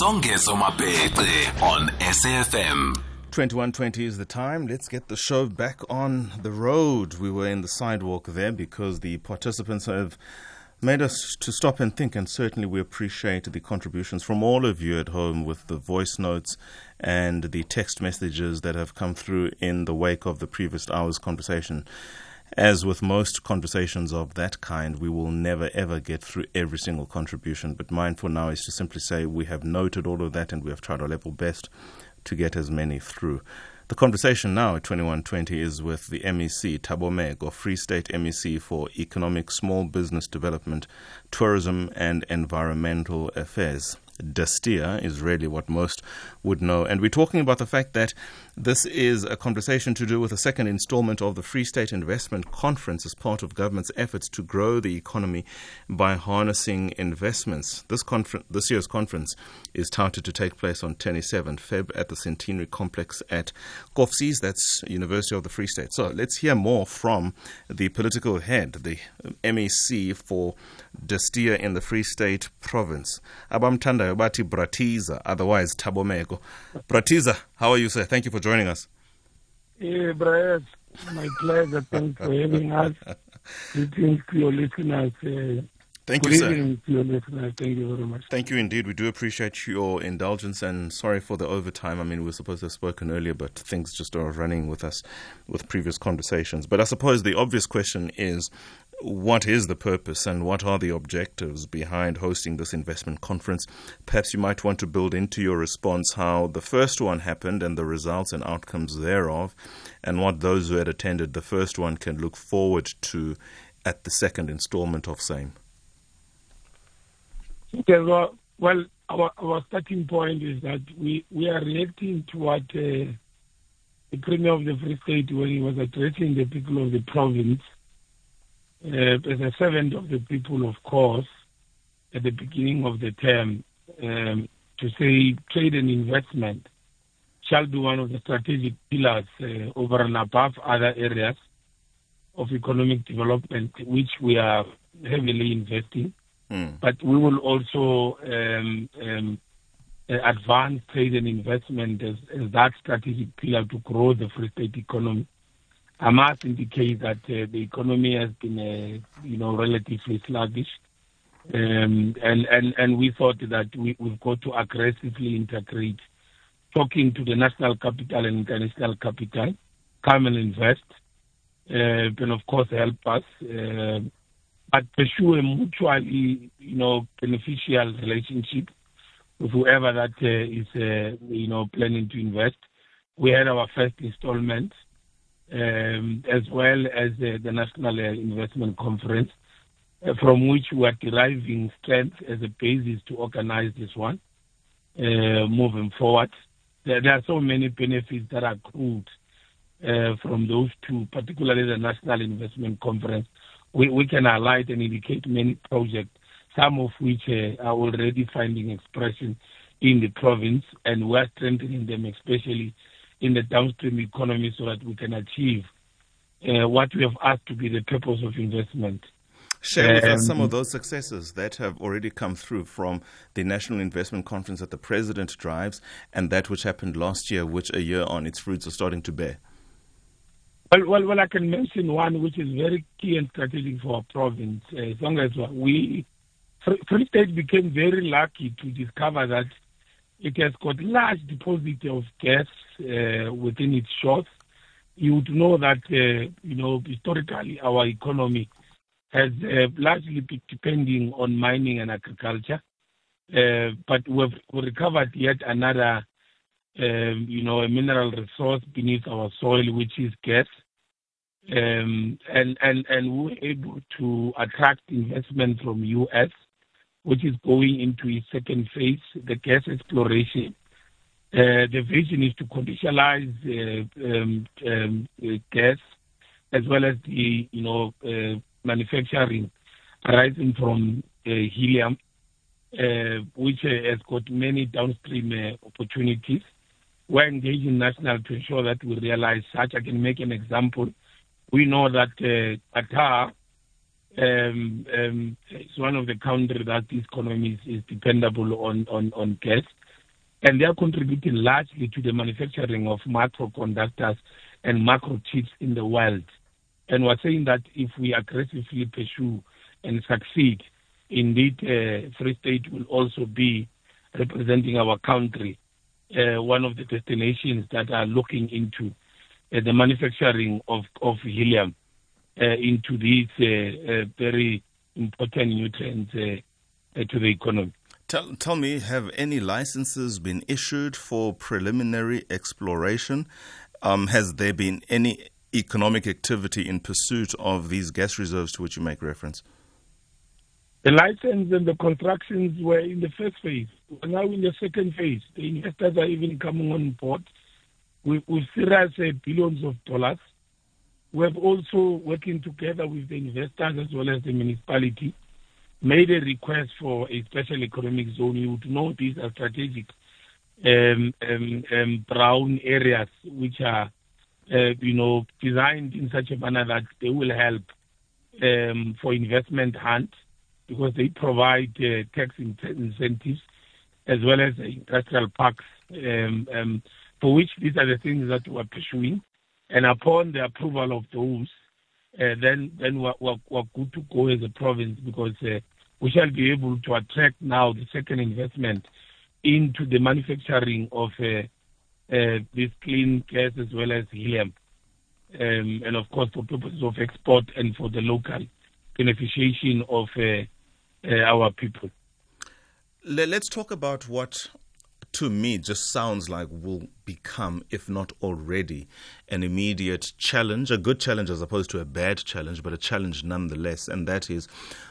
Songezo Mapete on SAFM. 2120 is the time. Let's get the show back on the road. We were in the sidewalk there because the participants have made us to stop and think, and certainly we appreciate the contributions from all of you at home with the voice notes and the text messages that have come through in the wake of the previous hour's conversation. As with most conversations of that kind, we will never ever get through every single contribution. But mine for now is to simply say we have noted all of that and we have tried our level best to get as many through. The conversation now at 2120 is with the MEC, Thabo or Free State MEC for Economic Small Business Development, Tourism and Environmental Affairs. DESTEA is really what most would know. And we're talking about the fact that this is a conversation to do with the second installment of the Free State Investment Conference as part of government's efforts to grow the economy by harnessing investments. This, confer- this year's conference is touted to take place on 27th Feb at the Centenary Complex at Kovsies, that's University of the Free State. So let's hear more from the political head, the MEC for DESTEA in the Free State Province. Abamtanda Yobati Bratiza, otherwise Thabo Meeko. Bratiza, how are you, sir? Thank you for joining us. Hey, Brian, my pleasure. Thanks for having us. Greetings to your listeners. Uh, Thank you, sir. to your listeners. Thank you very much. Thank you indeed. We do appreciate your indulgence and sorry for the overtime. I mean, we were supposed to have spoken earlier, but things just are running with us with previous conversations. But I suppose the obvious question is what is the purpose and what are the objectives behind hosting this investment conference? Perhaps you might want to build into your response how the first one happened and the results and outcomes thereof, and what those who had attended the first one can look forward to at the second installment of same. Okay, well, well our, our starting point is that we, we are reacting to what uh, the Premier of the Free State, when he was addressing the people of the province, as a servant of the people, of course, at the beginning of the term, um, to say trade and investment shall be one of the strategic pillars uh, over and above other areas of economic development, which we are heavily investing. Mm. But we will also um, um, uh, advance trade and investment as, as that strategic pillar to grow the Free State economy. I must indicate that uh, the economy has been, uh, you know, relatively sluggish. Um, and, and, and we thought that we, we've got to aggressively integrate, talking to the national capital and international capital, come and invest, uh, and of course help us, uh, but pursue a mutually, you know, beneficial relationship with whoever that uh, is, uh, you know, planning to invest. We had our first installment, um, as well as uh, the National Investment Conference, uh, from which we are deriving strength as a basis to organize this one uh, moving forward. There, there, are so many benefits that are accrued uh, from those two, particularly the National Investment Conference. We, we can highlight and indicate many projects, some of which uh, are already finding expression in the province, and we're strengthening them, especially in the downstream economy, so that we can achieve uh, what we have asked to be the purpose of investment. Share with us some of those successes that have already come through from the National Investment Conference that the President drives and that which happened last year, which a year on its fruits are starting to bear. Well, well, well, I can mention one which is very key and strategic for our province. Uh, as long as we, Free State became very lucky to discover that it has got large deposit of gas uh, within its shores. You would know that, uh, you know, historically our economy has uh, largely been depending on mining and agriculture. Uh, but we've recovered yet another, um, you know, a mineral resource beneath our soil, which is gas. Um, and, and, and we're able to attract investment from U.S., which is going into its second phase, the gas exploration. Uh, the vision is to commercialize uh, um, um, gas as well as the, you know, uh, manufacturing arising from uh, helium, uh, which uh, has got many downstream opportunities. We're engaging national to ensure that we realize such. I can make an example. We know that Qatar um, um, is one of the countries that this economy is, is dependable on, on, on gas. and they are contributing largely to the manufacturing of microconductors and macro chips in the world. And we're saying that if we aggressively pursue and succeed, indeed, uh, Free State will also be representing our country, uh, one of the destinations that are looking into uh, the manufacturing of, of helium into these uh, uh, very important nutrients to the economy. Tell, tell me, have any licenses been issued for preliminary exploration? Um, has there been any economic activity in pursuit of these gas reserves to which you make reference? The license and the constructions were in the first phase. We're now in the second phase. The investors are even coming on board with, with serious uh, billions of dollars. We have also working together with the investors as well as the municipality made a request for a special economic zone. You would know these are strategic um, um, um, brown areas which are, uh, you know, designed in such a manner that they will help um, for investment hunt because they provide uh, tax in- incentives as well as industrial parks um, um, for which these are the things that we're pursuing. And upon the approval of those, uh, then then we're, we're, we're, good to go as a province because uh, we shall be able to attract now the second investment into the manufacturing of uh, uh this clean gas as well as helium, um, and of course for purposes of export and for the local beneficiation of uh, uh, our people. Let's talk about what to me just sounds like will become, if not already, an immediate challenge, a good challenge as opposed to a bad challenge, but a challenge nonetheless. And that is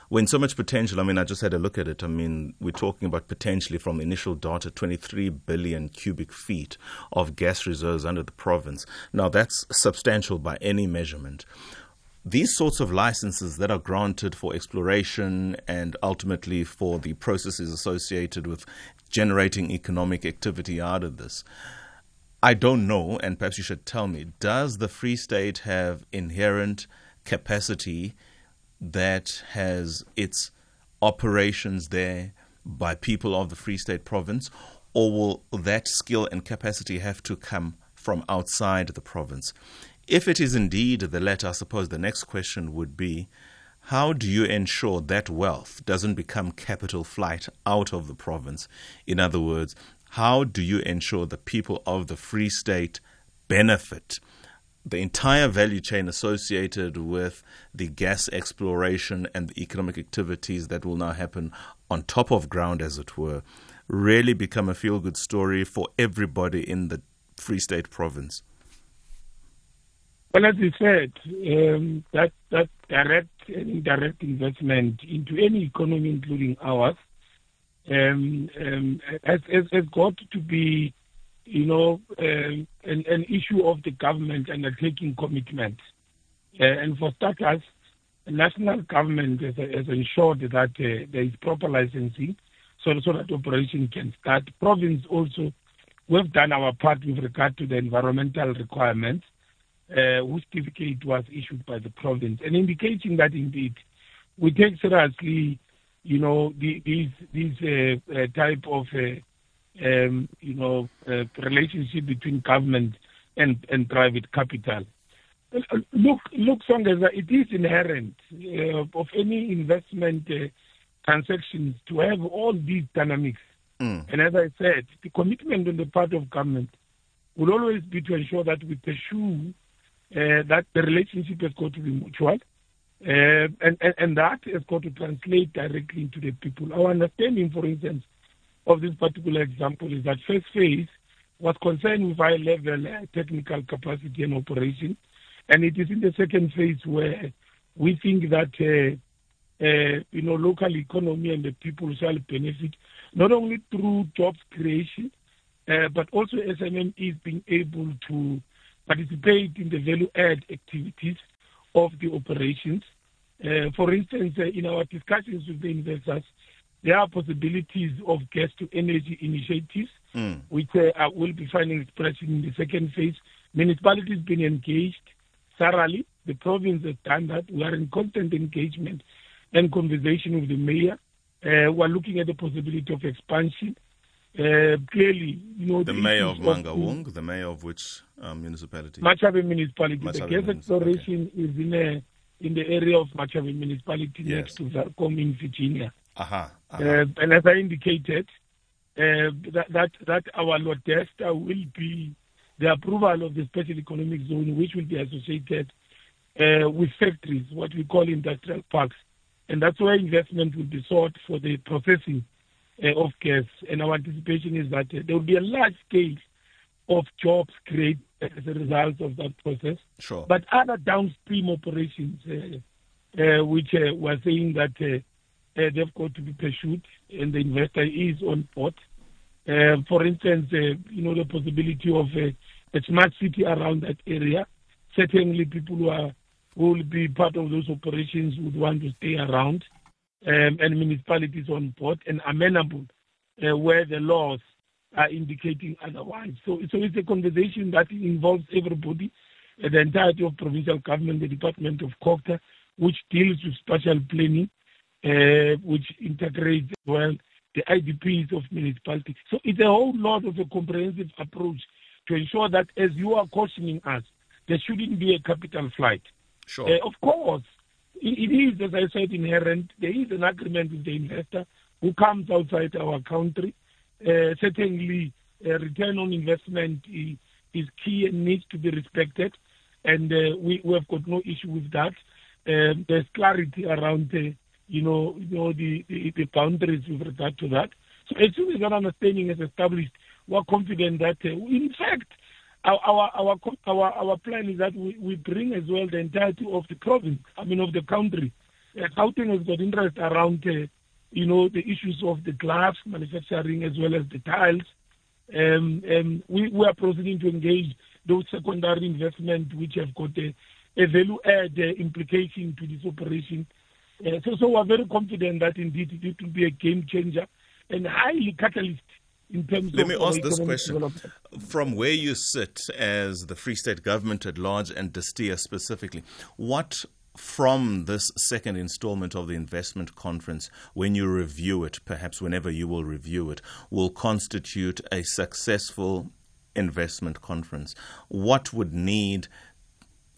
when so much potential, I mean, I just had a look at it. I mean, we're talking about potentially from initial data, 23 billion cubic feet of gas reserves under the province. Now, that's substantial by any measurement these sorts of licenses that are granted for exploration and ultimately for the processes associated with generating economic activity out of this. I don't know, and perhaps you should tell me, does the Free State have inherent capacity that has its operations there by people of the Free State province, or will that skill and capacity have to come from outside the province? If it is indeed the latter, I suppose the next question would be how do you ensure that wealth doesn't become capital flight out of the province? In other words, how do you ensure the people of the Free State benefit? The entire value chain associated with the gas exploration and the economic activities that will now happen on top of ground, as it were, really become a feel good story for everybody in the Free State province. Well, as you said, um, that that direct and indirect investment into any economy, including ours, um, um, has, has, has, got to be, you know, um, an, an, issue of the government undertaking commitment. Uh, and for starters, the national government has, has ensured that uh, there is proper licensing so, so that operation can start. Province also, we've done our part with regard to the environmental requirements uh, whose certificate was issued by the province, and indicating that indeed we take seriously, you know, the, these these uh, uh, type of uh, um, you know uh, relationship between government and and private capital. Uh, look, look, Sondeza, it is inherent of any investment transactions to have all these dynamics. Mm. And as I said, the commitment on the part of government will always be to ensure that we pursue that the relationship has got to be mutual. Uh, and, and, and that has got to translate directly into the people. Our understanding, for instance, of this particular example is that first phase was concerned with high level uh, technical capacity and operation. And it is in the second phase where we think that, uh, you know, local economy and the people shall benefit not only through jobs creation, uh, but also SMMEs being able to participate in the value add activities of the operations. Uh, for instance, uh, in our discussions with the investors, there are possibilities of gas to energy initiatives, mm. which uh, will be finding expression in the second phase. Municipalities been engaged thoroughly. The province has done that. We are in constant engagement and conversation with the mayor. Uh, we are looking at the possibility of expansion Uh, clearly, you know, the, the mayor of Mangaung, the mayor of which um, municipality? Matjhabeng municipality. Matjhabeng the gas exploration okay. is in a in the area of Matjhabeng municipality yes. next to Welkom in Virginia. Uh-huh, uh-huh. Uh, and as I indicated, uh, that, that that our Lodesta will be the approval of the special economic zone, which will be associated uh, with factories, what we call industrial parks. And that's where investment will be sought for the processing of gas. And our anticipation is that uh, there will be a large scale of jobs created as a result of that process. Sure. But other downstream operations, uh, uh, which uh, were saying that they've got to be pursued and the investor is on board. for instance, you know, the possibility of a smart city around that area. Certainly, people who are who will be part of those operations would want to stay around, um, and municipalities on board and amenable uh, where the laws are indicating otherwise. So, so it's a conversation that involves everybody, uh, the entirety of provincial government, the Department of COGTA, which deals with spatial planning, uh, which integrates well the IDPs of municipalities. So it's a whole lot of a comprehensive approach to ensure that, as you are cautioning us, there shouldn't be a capital flight. Sure. Uh, of course, it, is, as I said, inherent. There is an agreement with the investor who comes outside our country. Uh, certainly, uh, return on investment is, is, key and needs to be respected, and uh, we, we have got no issue with that. Um, there's clarity around, you know, you know the, the, the boundaries with regard to that. So as soon as that understanding is established, we're confident that, uh, in fact, our, our our our plan is that we, we bring as well the entirety of the province, I mean of the country. Uh, Gauteng has got interest around, uh, you know, the issues of the glass manufacturing as well as the tiles. Um, um, we, we are proceeding to engage those secondary investment which have got a, a value add uh, implication to this operation. Uh, so, so we're very confident that indeed it will be a game changer and highly catalyst in terms Let me ask this question. From where you sit as the Free State government at large and DESTEA specifically, what from this second installment of the investment conference, when you review it, perhaps whenever you will review it, will constitute a successful investment conference? What would need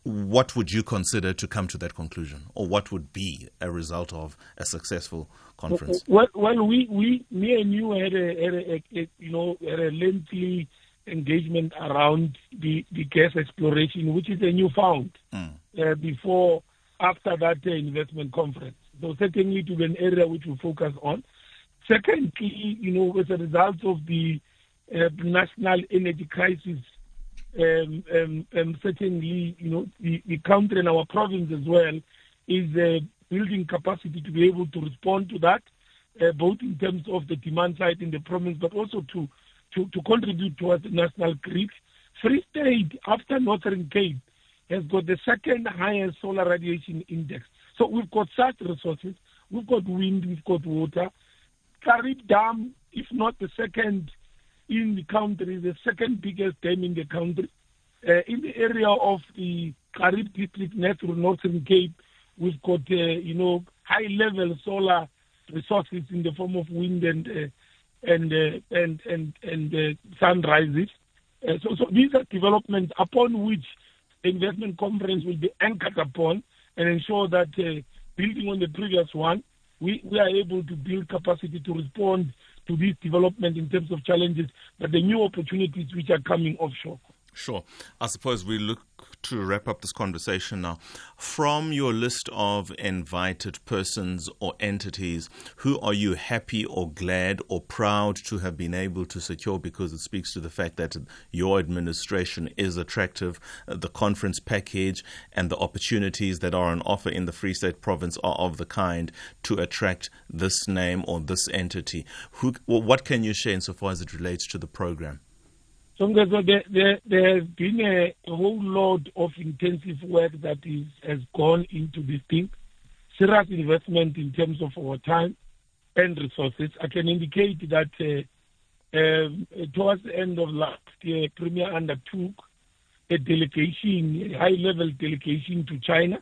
what would you consider to come to that conclusion, or what would be a result of a successful conference? Well, well we, we, me and you had a, had a, a you know, had a lengthy engagement around the, the gas exploration, which is a new found mm. uh, before, after that uh, investment conference. So certainly to be an area which we focus on. Secondly, you know, as a result of the uh, national energy crisis um, um, um, certainly, you know, the, the country and our province as well is uh, building capacity to be able to respond to that, uh, both in terms of the demand side in the province, but also to, to, to contribute towards the national grid. Free State, after Northern Cape, has got the second highest solar radiation index. So we've got such resources. We've got wind, we've got water. Gariep Dam, if not the second in the country, the second biggest dam in the country. Uh, in the area of the Xhariep district, Northern Northern Cape, we've got, uh, you know, high-level solar resources in the form of wind and uh, and uh, and and and uh, sunrises. Uh, so, so these are developments upon which the investment conference will be anchored upon and ensure that building on the previous one, we, we are able to build capacity to respond to this development in terms of challenges, but the new opportunities which are coming offshore. Sure. I suppose we look to wrap up this conversation now. From your list of invited persons or entities, who are you happy or glad or proud to have been able to secure because it speaks to the fact that your administration is attractive, uh, the conference package and the opportunities that are on offer in the Free State province are of the kind to attract this name or this entity. Who, what can you share insofar as it relates to the program? So there, there, there has been a, a, whole lot of intensive work that is, has gone into this thing, serious investment in terms of our time and resources. I can indicate that uh, uh, towards the end of last year, Premier undertook a delegation, a high-level delegation to China.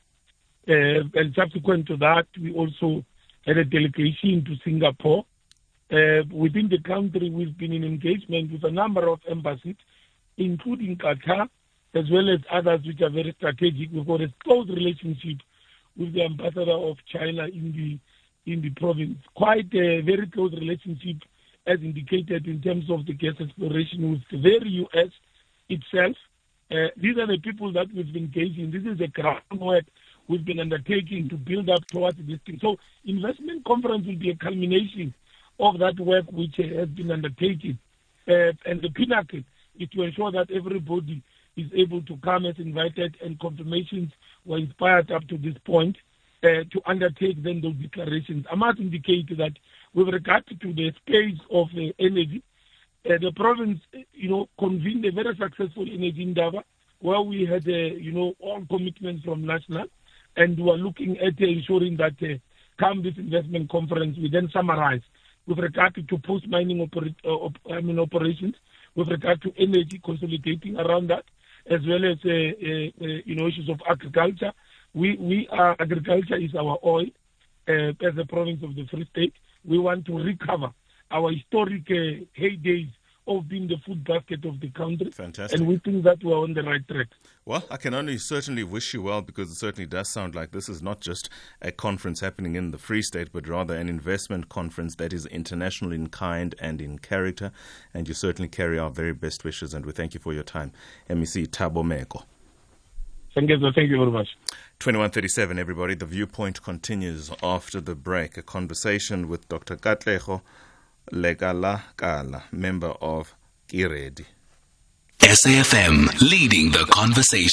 Uh, and subsequent to that, we also had a delegation to Singapore. Uh, within the country, we've been in engagement with a number of embassies, including Qatar, as well as others which are very strategic. We've got a close relationship with the ambassador of China in the in the province. Quite a very close relationship, as indicated in terms of the gas exploration with the very U.S. itself. Uh, these are the people that we've been engaging. This is the groundwork we've been undertaking to build up towards this thing. So, investment conference will be a culmination of that work which has been undertaken. Uh, and the pinnacle is to ensure that everybody is able to come as invited and confirmations were inspired up to this point uh, to undertake then those declarations. I must indicate that with regard to the space of uh, energy, uh, the province, you know, convened a very successful energy endeavor where we had, uh, you know, all commitments from national and we are looking at ensuring that uh, come this investment conference, we then summarize with regard to post-mining oper- op- I mean, operations, with regard to energy consolidating around that, as well as, you know, issues of agriculture, we, we are, agriculture is our oil uh, as a province of the Free State. We want to recover our historic uh, heydays of being the food basket of the country. Fantastic. And we think that we're on the right track. Well, I can only certainly wish you well because it certainly does sound like this is not just a conference happening in the Free State, but rather an investment conference that is international in kind and in character. And you certainly carry our very best wishes, and we thank you for your time. MEC Thabo Meeko. Thank you, thank you very much. 2137, everybody. The viewpoint continues after the break. A conversation with Dr. Katlego Legala Kala, member of Kiredi. SAFM leading the conversation.